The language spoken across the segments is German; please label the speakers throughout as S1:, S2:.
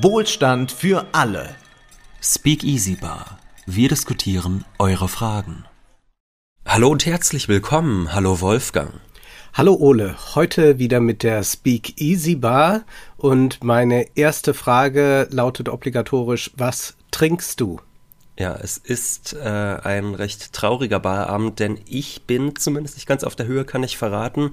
S1: Wohlstand für alle.
S2: Speak Easy Bar. Wir diskutieren eure Fragen. Hallo und herzlich willkommen. Hallo Wolfgang.
S3: Hallo Ole, heute wieder mit der Speak Easy Bar und meine erste Frage lautet obligatorisch, was trinkst du?
S2: Ja, es ist äh, ein recht trauriger Barabend, denn ich bin zumindest nicht ganz auf der Höhe, kann ich verraten.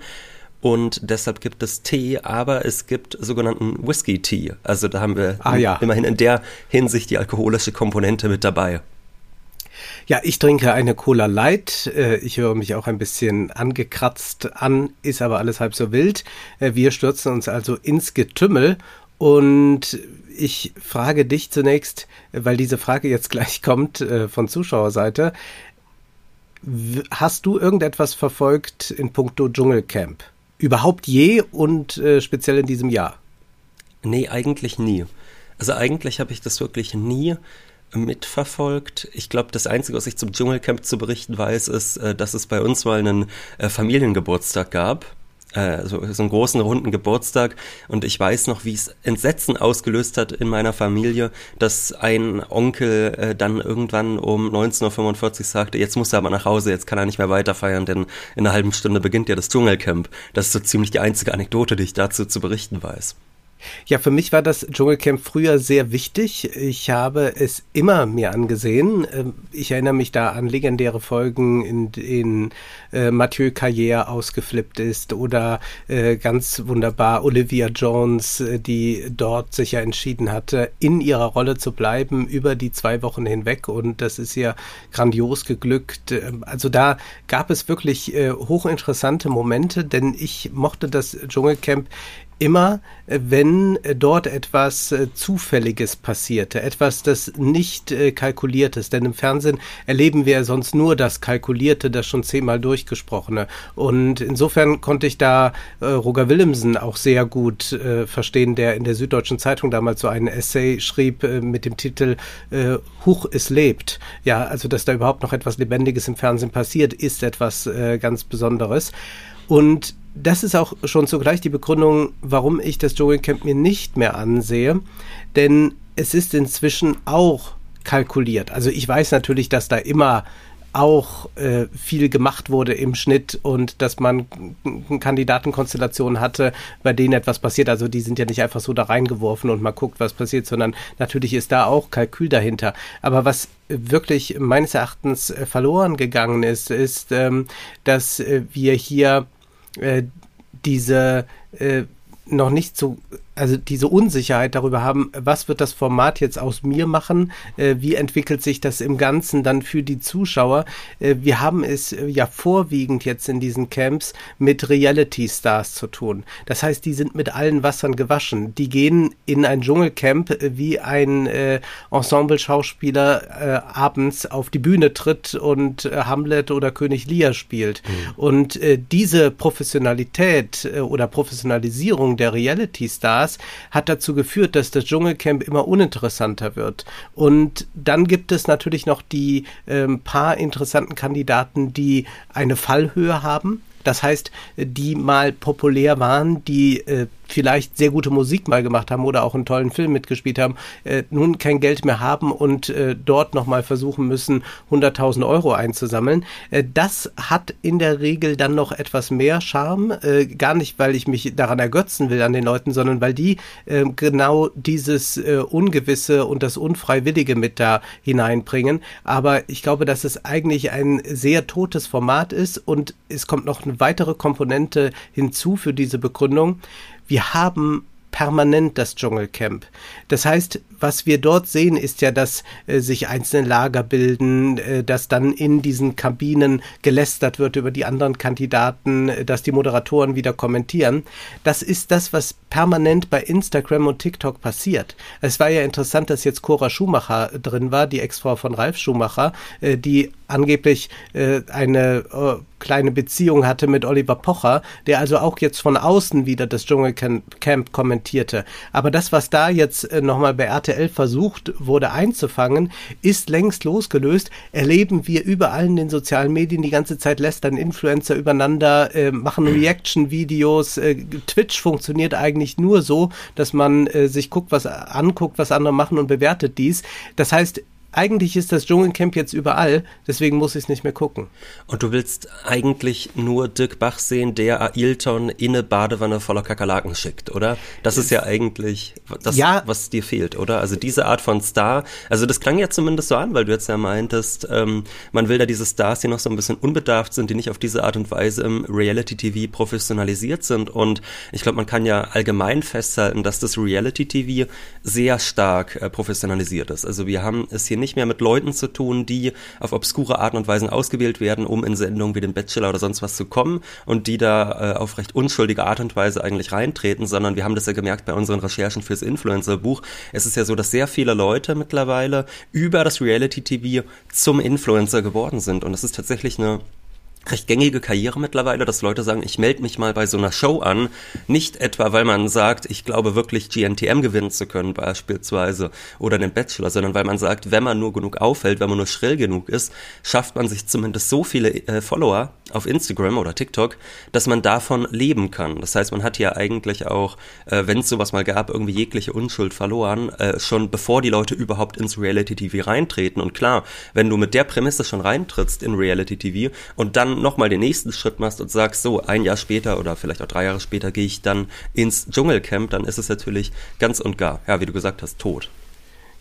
S2: Und deshalb gibt es Tee, aber es gibt sogenannten Whisky-Tee. Also da haben wir
S3: ah, ja.
S2: immerhin in der Hinsicht die alkoholische Komponente mit dabei.
S3: Ja, ich trinke eine Cola Light. Äh, ich höre mich auch ein bisschen angekratzt an, ist aber alles halb so wild. Äh, wir stürzen uns also ins Getümmel und ich frage dich zunächst, weil diese Frage jetzt gleich kommt äh, von Zuschauerseite. Hast du irgendetwas verfolgt in puncto Dschungelcamp? Überhaupt je und äh, speziell in diesem Jahr?
S2: Nee, eigentlich nie. Also eigentlich habe ich das wirklich nie mitverfolgt. Ich glaube, das Einzige, was ich zum Dschungelcamp zu berichten weiß, ist, äh, dass es bei uns mal einen äh, Familiengeburtstag gab äh, so, so einen großen runden Geburtstag und ich weiß noch, wie es Entsetzen ausgelöst hat in meiner Familie, dass ein Onkel äh, dann irgendwann um 19.45 Uhr sagte, jetzt muss er aber nach Hause, jetzt kann er nicht mehr weiter feiern, denn in einer halben Stunde beginnt ja das Dschungelcamp. Das ist so ziemlich die einzige Anekdote, die ich dazu zu berichten weiß.
S3: Ja, für mich war das Dschungelcamp früher sehr wichtig. Ich habe es immer mir angesehen. Ähm, ich erinnere mich da an legendäre Folgen, in denen äh, Mathieu Carrière ausgeflippt ist oder äh, ganz wunderbar Olivia Jones, äh, die dort sich ja entschieden hatte, in ihrer Rolle zu bleiben über die zwei Wochen hinweg und das ist ja grandios geglückt. Ähm, also da gab es wirklich äh, hochinteressante Momente, denn ich mochte das Dschungelcamp immer, äh, wenn äh, dort etwas äh, Zufälliges passierte, etwas, das nicht kalkuliert ist. Denn im Fernsehen erleben wir sonst nur das Kalkulierte, das schon zehnmal durchgesprochene. Und insofern konnte ich da Roger Willemsen auch sehr gut verstehen, der in der Süddeutschen Zeitung damals so einen Essay schrieb mit dem Titel Huch, es lebt. Ja, also dass da überhaupt noch etwas Lebendiges im Fernsehen passiert, ist etwas ganz Besonderes. Und das ist auch schon zugleich die Begründung, warum ich das Dschungelcamp mir nicht mehr ansehe. Denn es ist inzwischen auch kalkuliert. Also ich weiß natürlich, dass da immer auch äh, viel gemacht wurde im Schnitt und dass man Kandidatenkonstellationen hatte, bei denen etwas passiert. Also die sind ja nicht einfach so da reingeworfen und man guckt, was passiert, sondern natürlich ist da auch Kalkül dahinter. Aber was wirklich meines Erachtens äh, verloren gegangen ist, ist, ähm, dass äh, wir hier äh, diese äh, noch nicht so also diese Unsicherheit darüber haben, was wird das Format jetzt aus mir machen, äh, wie entwickelt sich das im Ganzen dann für die Zuschauer. Äh, wir haben es äh, ja vorwiegend jetzt in diesen Camps mit Reality-Stars zu tun. Das heißt, die sind mit allen Wassern gewaschen. Die gehen in ein Dschungelcamp, äh, wie ein äh, Ensemble-Schauspieler äh, abends auf die Bühne tritt und Hamlet oder König Lear spielt. Mhm. Und diese Professionalität oder Professionalisierung der Reality-Stars das hat dazu geführt, dass das Dschungelcamp immer uninteressanter wird. Und dann gibt es natürlich noch die ähm, paar interessanten Kandidaten, die eine Fallhöhe haben. Das heißt, die mal populär waren, die äh, vielleicht sehr gute Musik mal gemacht haben oder auch einen tollen Film mitgespielt haben, äh, nun kein Geld mehr haben und äh, dort nochmal versuchen müssen, 100.000 Euro einzusammeln. Äh, das hat in der Regel dann noch etwas mehr Charme. Äh, gar nicht, weil ich mich daran ergötzen will an den Leuten, sondern weil die äh, genau dieses äh, Ungewisse und das Unfreiwillige mit da hineinbringen. Aber ich glaube, dass es eigentlich ein sehr totes Format ist und es kommt noch eine weitere Komponente hinzu für diese Begründung wir haben permanent das Dschungelcamp. Das heißt, was wir dort sehen, ist ja, dass äh, sich einzelne Lager bilden, äh, dass dann in diesen Kabinen gelästert wird über die anderen Kandidaten, äh, dass die Moderatoren wieder kommentieren. Das ist das, was permanent bei Instagram und TikTok passiert. Es war ja interessant, dass jetzt Cora Schumacher drin war, die Ex-Frau von Ralf Schumacher, äh, die angeblich äh, eine äh, kleine Beziehung hatte mit Oliver Pocher, der also auch jetzt von außen wieder das Dschungelcamp kommentierte. Aber das, was da jetzt äh, nochmal bei RTL versucht wurde einzufangen, ist längst losgelöst. Erleben wir überall in den sozialen Medien die ganze Zeit lästern Influencer übereinander, äh, machen Reaction-Videos. Äh, Twitch funktioniert eigentlich nur so, dass man äh, sich guckt, was anguckt, was andere machen und bewertet dies. Das heißt, eigentlich ist das Dschungelcamp jetzt überall, deswegen muss ich es nicht mehr gucken.
S2: Und du willst eigentlich nur Dirk Bach sehen, der Ailton in eine Badewanne voller Kakerlaken schickt, oder? Das ist ja eigentlich das, ja. was dir fehlt, oder? Also diese Art von Star, also das klang ja zumindest so an, weil du jetzt ja meintest, ähm, man will da diese Stars, die noch so ein bisschen unbedarft sind, die nicht auf diese Art und Weise im Reality-TV professionalisiert sind. Und ich glaube, man kann ja allgemein festhalten, dass das Reality-TV sehr stark äh, professionalisiert ist. Also wir haben es hier nicht mehr mit Leuten zu tun, die auf obskure Arten und Weisen ausgewählt werden, um in Sendungen wie den Bachelor oder sonst was zu kommen und die da äh, auf recht unschuldige Art und Weise eigentlich reintreten, sondern wir haben das ja gemerkt bei unseren Recherchen fürs Influencer-Buch. Es ist ja so, dass sehr viele Leute mittlerweile über das Reality-TV zum Influencer geworden sind und das ist tatsächlich eine recht gängige Karriere mittlerweile, dass Leute sagen, ich melde mich mal bei so einer Show an. Nicht etwa, weil man sagt, ich glaube wirklich GNTM gewinnen zu können beispielsweise oder den Bachelor, sondern weil man sagt, wenn man nur genug auffällt, wenn man nur schrill genug ist, schafft man sich zumindest so viele äh, Follower auf Instagram oder TikTok, dass man davon leben kann. Das heißt, man hat ja eigentlich auch, äh, wenn es sowas mal gab, irgendwie jegliche Unschuld verloren, äh, schon bevor die Leute überhaupt ins Reality-TV reintreten. Und klar, wenn du mit der Prämisse schon reintrittst in Reality-TV und dann dann nochmal den nächsten Schritt machst und sagst, so, ein Jahr später oder vielleicht auch drei Jahre später gehe ich dann ins Dschungelcamp, dann ist es natürlich ganz und gar, ja, wie du gesagt hast, tot.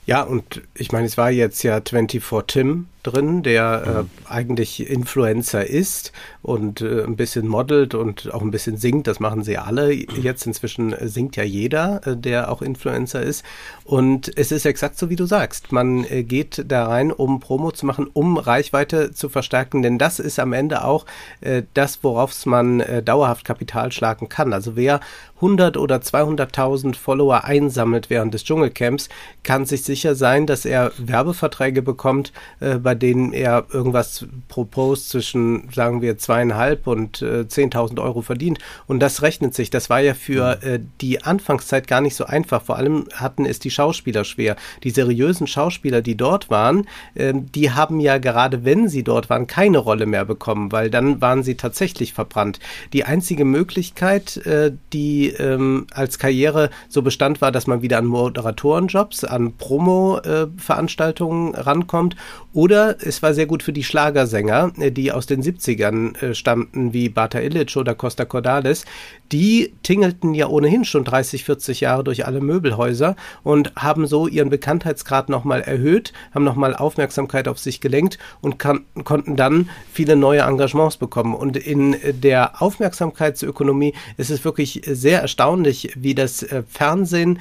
S3: Ja, und ich meine, es war jetzt ja 24 Tim drin, der äh, eigentlich Influencer ist und äh, ein bisschen modelt und auch ein bisschen singt. Das machen sie alle. Jetzt inzwischen singt ja jeder, äh, der auch Influencer ist. Und es ist exakt so, wie du sagst. Man äh, geht da rein, um Promo zu machen, um Reichweite zu verstärken. Denn das ist am Ende auch äh, das, worauf man äh, dauerhaft Kapital schlagen kann. Also wer 100 oder 200.000 Follower einsammelt während des Dschungelcamps, kann sich sicher sein, dass er Werbeverträge bekommt, äh, bei denen er irgendwas pro Post zwischen, sagen wir, zweieinhalb und äh, 10.000 Euro verdient. Und das rechnet sich. Das war ja für mhm. äh, die Anfangszeit gar nicht so einfach. Vor allem hatten es die Schauspieler schwer. Die seriösen Schauspieler, die dort waren, äh, die haben ja gerade, wenn sie dort waren, keine Rolle mehr bekommen, weil dann waren sie tatsächlich verbrannt. Die einzige Möglichkeit, äh, die ähm, als Karriere so bestand, war, dass man wieder an Moderatorenjobs, an Promo-Veranstaltungen äh, rankommt oder es war sehr gut für die Schlagersänger, äh, die aus den 70ern äh, stammten, wie Bata Illich oder Costa Cordalis. Die tingelten ja ohnehin schon 30, 40 Jahre durch alle Möbelhäuser und haben so ihren Bekanntheitsgrad nochmal erhöht, haben nochmal Aufmerksamkeit auf sich gelenkt und kann, konnten dann viele neue Engagements bekommen. Und in der Aufmerksamkeitsökonomie ist es wirklich sehr erstaunlich, wie das äh, Fernsehen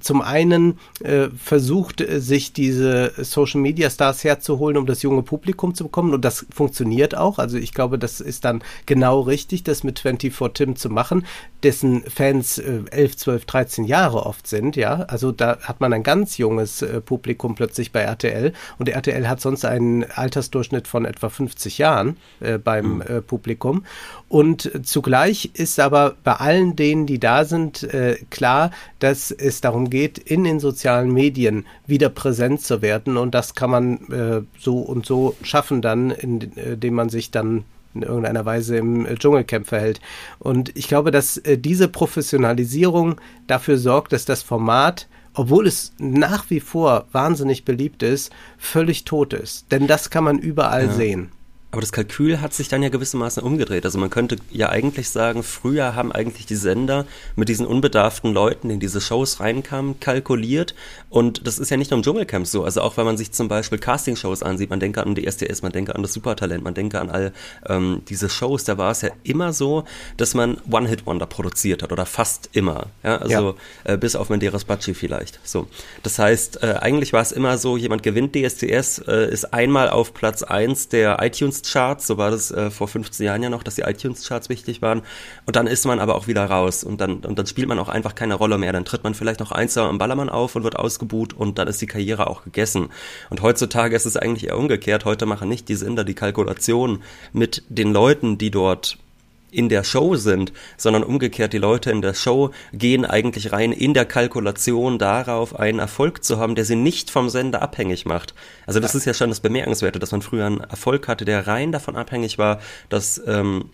S3: zum einen versucht, sich diese Social Media Stars herzuholen, zu holen, um das junge Publikum zu bekommen. Und das funktioniert auch. Also ich glaube, das ist dann genau richtig, das mit 24 Tim zu machen, dessen Fans äh, 11, 12, 13 Jahre oft sind. Ja, also da hat man ein ganz junges äh, Publikum plötzlich bei RTL. Und RTL hat sonst einen Altersdurchschnitt von etwa 50 Jahren äh, beim mhm. Publikum. Und zugleich ist aber bei allen denen, die da sind, äh, klar, dass es darum geht, in den sozialen Medien wieder präsent zu werden. Und das kann man äh, so und so schaffen dann, indem man sich dann in irgendeiner Weise im äh, Dschungelcamp verhält. Und ich glaube, dass äh, diese Professionalisierung dafür sorgt, dass das Format obwohl es nach wie vor wahnsinnig beliebt ist, völlig tot ist. Denn das kann man überall ja. sehen.
S2: Aber das Kalkül hat sich dann ja gewissermaßen umgedreht. Also man könnte ja eigentlich sagen, früher haben eigentlich die Sender mit diesen unbedarften Leuten, die in diese Shows reinkamen, kalkuliert. Und das ist ja nicht nur im Dschungelcamp so. Also auch wenn man sich zum Beispiel Castingshows ansieht, man denke an die SDS, man denke an das Supertalent, man denke an all ähm, diese Shows, da war es ja immer so, dass man One-Hit-Wonder produziert hat oder fast immer. Ja, also ja. Äh, bis auf Menderes Bacci vielleicht. So. Das heißt, äh, eigentlich war es immer so, jemand gewinnt DSDS, äh, ist einmal auf Platz eins der iTunes iTunes-Charts, so war das äh, vor 15 Jahren ja noch, dass die iTunes-Charts wichtig waren. Und dann ist man aber auch wieder raus und dann, und dann spielt man auch einfach keine Rolle mehr. Dann tritt man vielleicht noch eins am Ballermann auf und wird ausgebuht und dann ist die Karriere auch gegessen. Und heutzutage ist es eigentlich eher umgekehrt. Heute machen nicht die Sender die Kalkulation mit den Leuten, die dort in der Show sind, sondern umgekehrt die Leute in der Show gehen eigentlich rein in der Kalkulation darauf, einen Erfolg zu haben, der sie nicht vom Sender abhängig macht. Also das ist ja schon das Bemerkenswerte, dass man früher einen Erfolg hatte, der rein davon abhängig war, dass ähm,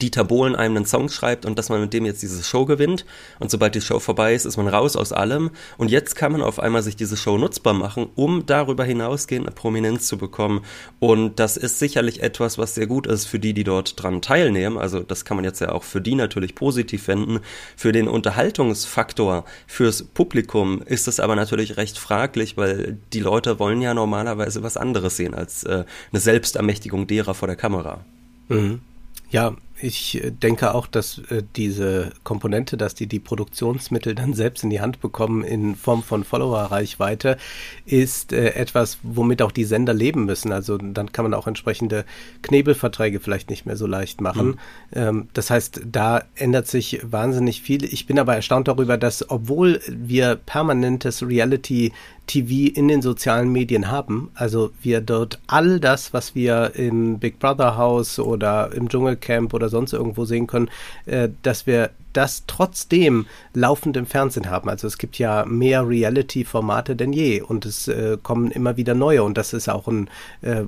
S2: Dieter Bohlen einem einen Song schreibt und dass man mit dem jetzt diese Show gewinnt. Und sobald die Show vorbei ist, ist man raus aus allem. Und jetzt kann man auf einmal sich diese Show nutzbar machen, um darüber hinausgehend eine Prominenz zu bekommen. Und das ist sicherlich etwas, was sehr gut ist für die, die dort dran teilnehmen. Also das kann man jetzt ja auch für die natürlich positiv wenden. Für den Unterhaltungsfaktor, fürs Publikum ist es aber natürlich recht fraglich, weil die Leute wollen ja normalerweise was anderes sehen als äh, eine Selbstermächtigung derer vor der Kamera.
S3: Mhm. Ja, ich äh, denke auch, dass äh, diese Komponente, dass die die Produktionsmittel dann selbst in die Hand bekommen in Form von Follower-Reichweite, ist äh, etwas, womit auch die Sender leben müssen. Also dann kann man auch entsprechende Knebelverträge vielleicht nicht mehr so leicht machen. Mhm. Ähm, das heißt, da ändert sich wahnsinnig viel. Ich bin aber erstaunt darüber, dass obwohl wir permanentes Reality TV in den sozialen Medien haben. Also wir dort all das, was wir im Big Brother Haus oder im Dschungelcamp oder sonst irgendwo sehen können, äh, dass wir das trotzdem laufend im Fernsehen haben. Also es gibt ja mehr Reality-Formate denn je und es äh, kommen immer wieder neue und das ist auch ein äh,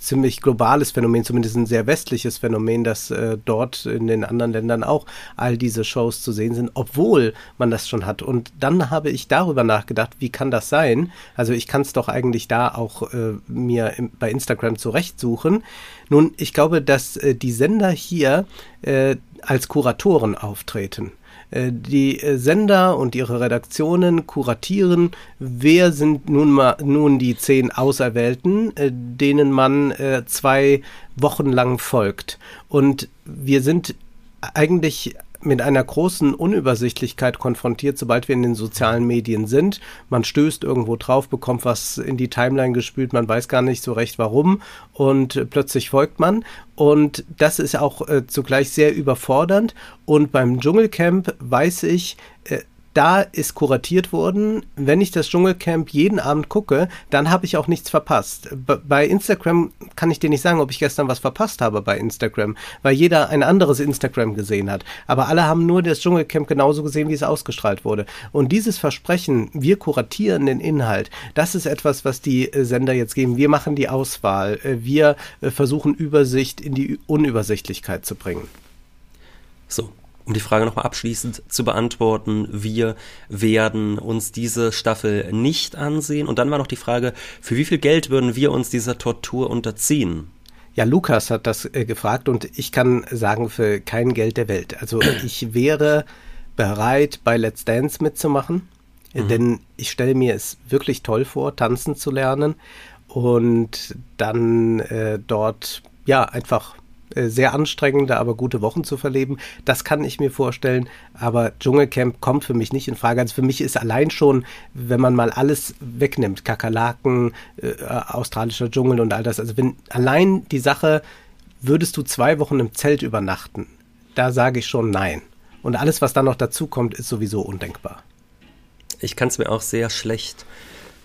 S3: ziemlich globales Phänomen, zumindest ein sehr westliches Phänomen, dass äh, dort in den anderen Ländern auch all diese Shows zu sehen sind, obwohl man das schon hat. Und dann habe ich darüber nachgedacht, wie kann das sein? Also ich kann es doch eigentlich da auch äh, mir im, bei Instagram zurechtsuchen. Nun, ich glaube, dass äh, die Sender hier äh, als Kuratoren auftreten. Äh, die äh, Sender und ihre Redaktionen kuratieren, wer sind nun mal nun die zehn Auserwählten, äh, denen man zwei Wochen lang folgt. Und wir sind eigentlich mit einer großen Unübersichtlichkeit konfrontiert, sobald wir in den sozialen Medien sind. Man stößt irgendwo drauf, bekommt was in die Timeline gespült, man weiß gar nicht so recht warum und plötzlich folgt man. Und das ist auch äh, zugleich sehr überfordernd. Und beim Dschungelcamp weiß ich, äh, da ist kuratiert worden. Wenn ich das Dschungelcamp jeden Abend gucke, dann habe ich auch nichts verpasst. Bei Instagram kann ich dir nicht sagen, ob ich gestern was verpasst habe bei Instagram, weil jeder ein anderes Instagram gesehen hat. Aber alle haben nur das Dschungelcamp genauso gesehen, wie es ausgestrahlt wurde. Und dieses Versprechen, wir kuratieren den Inhalt, das ist etwas, was die äh, Sender jetzt geben. Wir machen die Auswahl. Äh, wir äh, versuchen Übersicht in die Unübersichtlichkeit zu bringen.
S2: So, um die Frage nochmal abschließend zu beantworten, wir werden uns diese Staffel nicht ansehen. Und dann war noch die Frage, für wie viel Geld würden wir uns dieser Tortur unterziehen?
S3: Ja, Lukas hat das äh, gefragt und ich kann sagen, für kein Geld der Welt. Also ich wäre bereit, bei Let's Dance mitzumachen, mhm. denn ich stelle mir es wirklich toll vor, tanzen zu lernen und dann äh, dort ja einfach sehr anstrengende, aber gute Wochen zu verleben. Das kann ich mir vorstellen. Aber Dschungelcamp kommt für mich nicht in Frage. Also für mich ist allein schon, wenn man mal alles wegnimmt, Kakerlaken, äh, australischer Dschungel und all das. Also wenn allein die Sache, würdest du zwei Wochen im Zelt übernachten, da sage ich schon nein. Und alles, was dann noch dazu kommt, ist sowieso undenkbar.
S2: Ich kann es mir auch sehr schlecht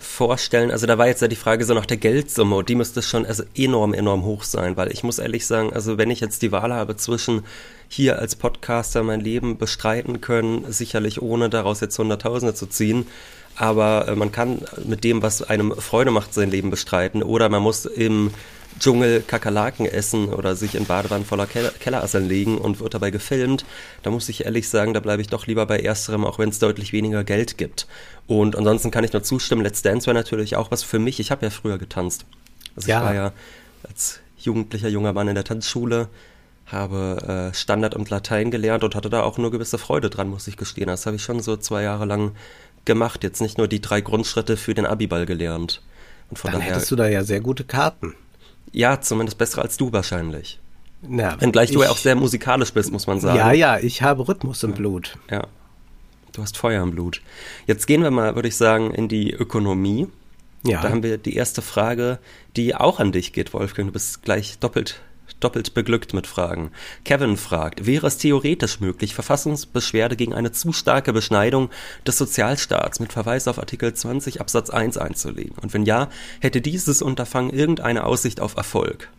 S2: vorstellen? Also da war jetzt ja die Frage so nach der Geldsumme und die müsste schon also enorm, enorm hoch sein, weil ich muss ehrlich sagen, also wenn ich jetzt die Wahl habe zwischen hier als Podcaster mein Leben bestreiten können, sicherlich ohne daraus jetzt Hunderttausende zu ziehen, aber äh, man kann mit dem, was einem Freude macht, sein Leben bestreiten oder man muss im Dschungel Kakerlaken essen oder sich in Badewannen voller Keller Kellerasseln legen und wird dabei gefilmt, da muss ich ehrlich sagen, da bleibe ich doch lieber bei ersterem, auch wenn es deutlich weniger Geld gibt. Und ansonsten kann ich nur zustimmen, Let's Dance wäre natürlich auch was für mich. Ich habe ja früher getanzt. Also ja. ich war ja als jugendlicher junger Mann in der Tanzschule, habe äh, Standard und Latein gelernt und hatte da auch nur gewisse Freude dran, muss ich gestehen. Das habe ich schon so zwei Jahre lang gemacht. Jetzt nicht nur die drei Grundschritte für den Abiball gelernt.
S3: Und von Dann daher, hättest du da ja sehr gute Karten.
S2: Ja, zumindest bessere als du wahrscheinlich. Ja, Wenngleich ich, du ja auch sehr musikalisch bist, muss man sagen.
S3: Ja, ja, ich habe Rhythmus im Blut.
S2: Ja. Du hast Feuer im Blut. Jetzt gehen wir mal, würde ich sagen, in die Ökonomie. Ja. Da haben wir die erste Frage, die auch an dich geht, Wolfgang. Du bist gleich doppelt doppelt beglückt mit Fragen. Kevin fragt, wäre es theoretisch möglich, Verfassungsbeschwerde gegen eine zu starke Beschneidung des Sozialstaats mit Verweis auf Artikel 20 Absatz 1 einzulegen? Und wenn ja, hätte dieses Unterfangen irgendeine Aussicht auf Erfolg?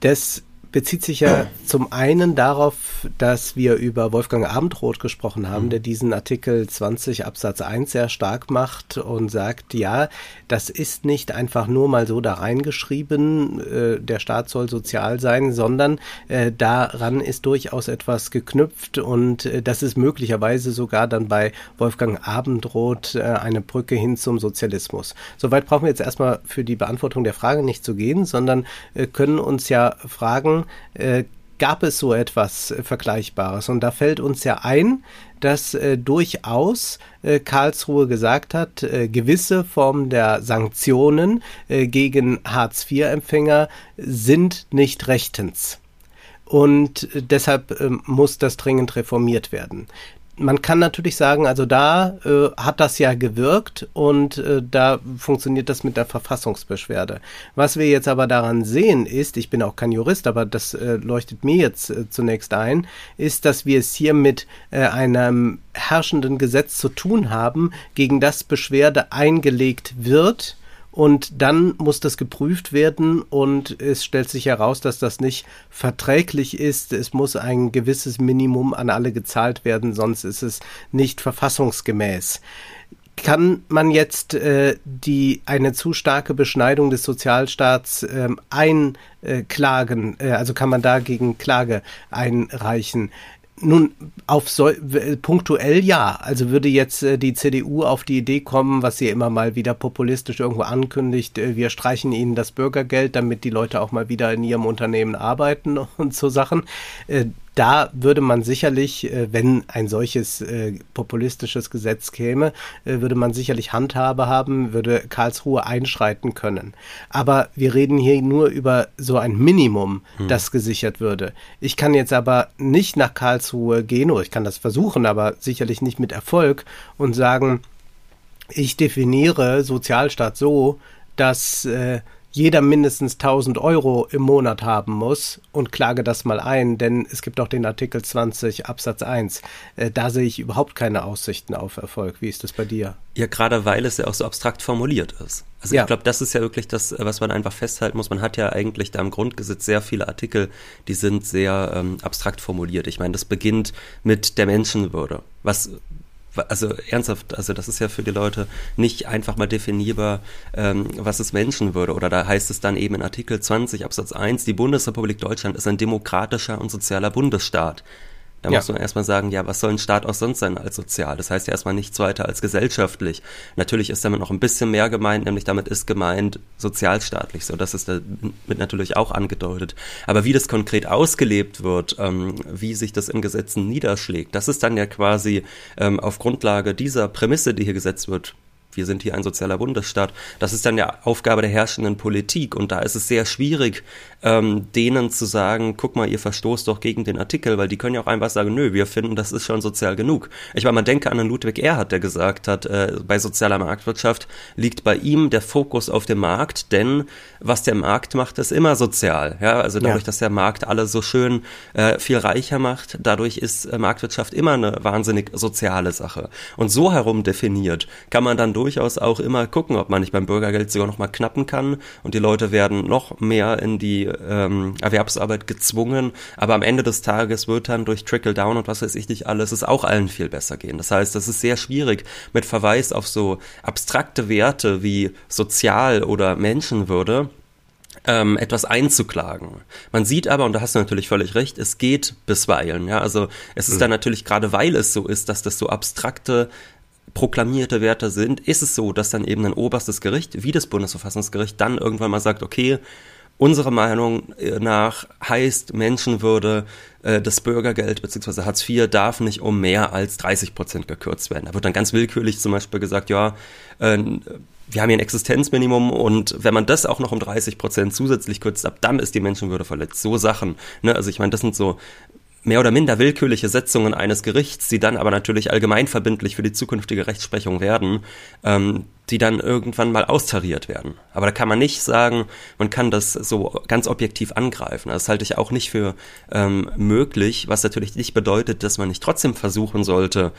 S3: Das bezieht sich ja zum einen darauf, dass wir über Wolfgang Abendroth gesprochen haben, mhm. der diesen Artikel 20 Absatz 1 sehr stark macht und sagt, ja, das ist nicht einfach nur mal so da reingeschrieben, äh, der Staat soll sozial sein, sondern äh, daran ist durchaus etwas geknüpft und äh, das ist möglicherweise sogar dann bei Wolfgang Abendroth äh, eine Brücke hin zum Sozialismus. Soweit brauchen wir jetzt erstmal für die Beantwortung der Frage nicht zu gehen, sondern äh, können uns ja fragen, äh, gab es so etwas äh, Vergleichbares. Und da fällt uns ja ein, dass äh, durchaus äh, Karlsruhe gesagt hat, äh, gewisse Formen der Sanktionen äh, gegen Hartz-IV-Empfänger sind nicht rechtens. Und äh, deshalb muss das dringend reformiert werden man kann natürlich sagen, also da äh, hat das ja gewirkt und äh, da funktioniert das mit der Verfassungsbeschwerde. Was wir jetzt aber daran sehen ist, ich bin auch kein Jurist, aber das äh, leuchtet mir jetzt äh, zunächst ein, ist, dass wir es hier mit äh, einem herrschenden Gesetz zu tun haben, gegen das Beschwerde eingelegt wird und dann muss das geprüft werden und es stellt sich heraus, dass das nicht verträglich ist. Es muss ein gewisses Minimum an alle gezahlt werden, sonst ist es nicht verfassungsgemäß. Kann man jetzt äh, die eine zu starke Beschneidung des Sozialstaats äh, einklagen? Äh, also kann man dagegen Klage einreichen? Nun, auf so, punktuell ja. Also würde jetzt äh, die CDU auf die Idee kommen, was sie immer mal wieder populistisch irgendwo ankündigt, äh, wir streichen ihnen das Bürgergeld, damit die Leute auch mal wieder in ihrem Unternehmen arbeiten und so Sachen. Äh, da würde man sicherlich, äh, wenn ein solches äh, populistisches Gesetz käme, äh, würde man sicherlich Handhabe haben, würde Karlsruhe einschreiten können. Aber wir reden hier nur über so ein Minimum, hm. das gesichert würde. Ich kann jetzt aber nicht nach Karlsruhe gehen, oder ich kann das versuchen, aber sicherlich nicht mit Erfolg und sagen, ich definiere Sozialstaat so, dass äh, jeder mindestens 1000 Euro im Monat haben muss und klage das mal ein, denn es gibt auch den Artikel 20 Absatz 1. Äh, da sehe ich überhaupt keine Aussichten auf Erfolg. Wie ist das bei dir?
S2: Ja, gerade weil es ja auch so abstrakt formuliert ist. Also ja. ich glaube, das ist ja wirklich das, was man einfach festhalten muss. Man hat ja eigentlich da im Grundgesetz sehr viele Artikel, die sind sehr ähm, abstrakt formuliert. Ich meine, das beginnt mit der Menschenwürde, was also ernsthaft, also das ist ja für die Leute nicht einfach mal definierbar, ähm, was es Menschenwürde. Oder da heißt es dann eben in Artikel 20 Absatz 1, die Bundesrepublik Deutschland ist ein demokratischer und sozialer Bundesstaat. Da ja. muss man erstmal sagen, ja, was soll ein Staat auch sonst sein als sozial? Das heißt ja erstmal nichts weiter als gesellschaftlich. Natürlich ist damit noch ein bisschen mehr gemeint, nämlich damit ist gemeint sozialstaatlich. So, das ist damit natürlich auch angedeutet. Aber wie das konkret ausgelebt wird, ähm, wie sich das in Gesetzen niederschlägt, das ist dann ja quasi ähm, auf Grundlage dieser Prämisse, die hier gesetzt wird, wir sind hier ein sozialer Bundesstaat. Das ist dann ja Aufgabe der herrschenden Politik und da ist es sehr schwierig, ähm, denen zu sagen, guck mal, ihr verstoßt doch gegen den Artikel, weil die können ja auch einfach sagen, nö, wir finden, das ist schon sozial genug. Ich meine, man denke an den Ludwig Erhard, der gesagt hat, äh, bei sozialer Marktwirtschaft liegt bei ihm der Fokus auf dem Markt, denn was der Markt macht, ist immer sozial. Ja, also dadurch, ja. dass der Markt alle so schön äh, viel reicher macht, dadurch ist äh, Marktwirtschaft immer eine wahnsinnig soziale Sache. Und so herum definiert kann man dann durch durchaus auch immer gucken, ob man nicht beim Bürgergeld sogar noch mal knappen kann und die Leute werden noch mehr in die ähm, Erwerbsarbeit gezwungen, aber am Ende des Tages wird dann durch Trickle-Down und was weiß ich nicht alles, es auch allen viel besser gehen. Das heißt, es ist sehr schwierig mit Verweis auf so abstrakte Werte wie Sozial- oder Menschenwürde, ähm, etwas einzuklagen. Man sieht aber, und da hast du natürlich völlig recht, es geht bisweilen. Ja, also es ist mhm. dann natürlich gerade, weil es so ist, dass das so abstrakte proklamierte Werte sind, ist es so, dass dann eben ein oberstes Gericht, wie das Bundesverfassungsgericht, dann irgendwann mal sagt, okay, unsere Meinung äh, nach heißt Menschenwürde, äh, das Bürgergeld bzw. Hartz IV darf nicht um mehr als 30 Prozent gekürzt werden. Da wird dann ganz willkürlich zum Beispiel gesagt, ja, äh, wir haben hier ein Existenzminimum und wenn man das auch noch um 30 Prozent zusätzlich kürzt ab, dann ist die Menschenwürde verletzt. So Sachen. Ne? Also ich meine, das sind so mehr oder minder willkürliche Setzungen eines Gerichts, die dann aber natürlich allgemeinverbindlich für die zukünftige Rechtsprechung werden, ähm, die dann irgendwann mal austariert werden. Aber da kann man nicht sagen, man kann das so ganz objektiv angreifen. Das halte ich auch nicht für ähm, möglich, was natürlich nicht bedeutet, dass man nicht trotzdem versuchen sollte,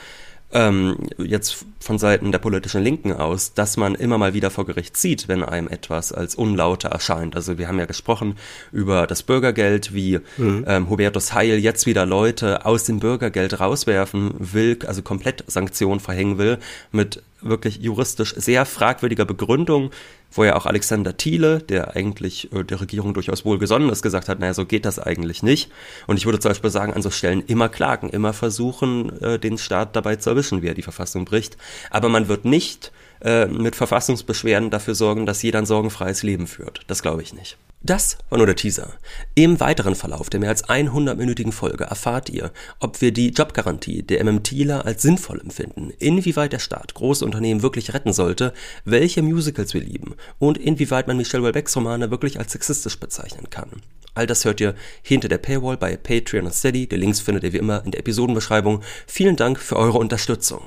S2: ähm, jetzt von Seiten der politischen Linken aus, dass man immer mal wieder vor Gericht zieht, wenn einem etwas als unlauter erscheint. Also wir haben ja gesprochen über das Bürgergeld, wie mhm. ähm, Hubertus Heil jetzt wieder Leute aus dem Bürgergeld rauswerfen will, also komplett Sanktionen verhängen will, mit wirklich juristisch sehr fragwürdiger Begründung, wo ja auch Alexander Thiele, der eigentlich äh, der Regierung durchaus wohlgesonnen ist, gesagt hat, naja, so geht das eigentlich nicht. Und ich würde zum Beispiel sagen, an so Stellen immer klagen, immer versuchen, äh, den Staat dabei zu erwischen, wie er die Verfassung bricht. Aber man wird nicht äh, mit Verfassungsbeschwerden dafür sorgen, dass jeder ein sorgenfreies Leben führt. Das glaube ich nicht. Das war nur der Teaser. Im weiteren Verlauf der mehr als 100-minütigen Folge erfahrt ihr, ob wir die Jobgarantie der MMTler als sinnvoll empfinden, inwieweit der Staat große Unternehmen wirklich retten sollte, welche Musicals wir lieben und inwieweit man Michelle Welbecks Romane wirklich als sexistisch bezeichnen kann. All das hört ihr hinter der Paywall bei Patreon und Steady. Die Links findet ihr wie immer in der Episodenbeschreibung. Vielen Dank für eure Unterstützung.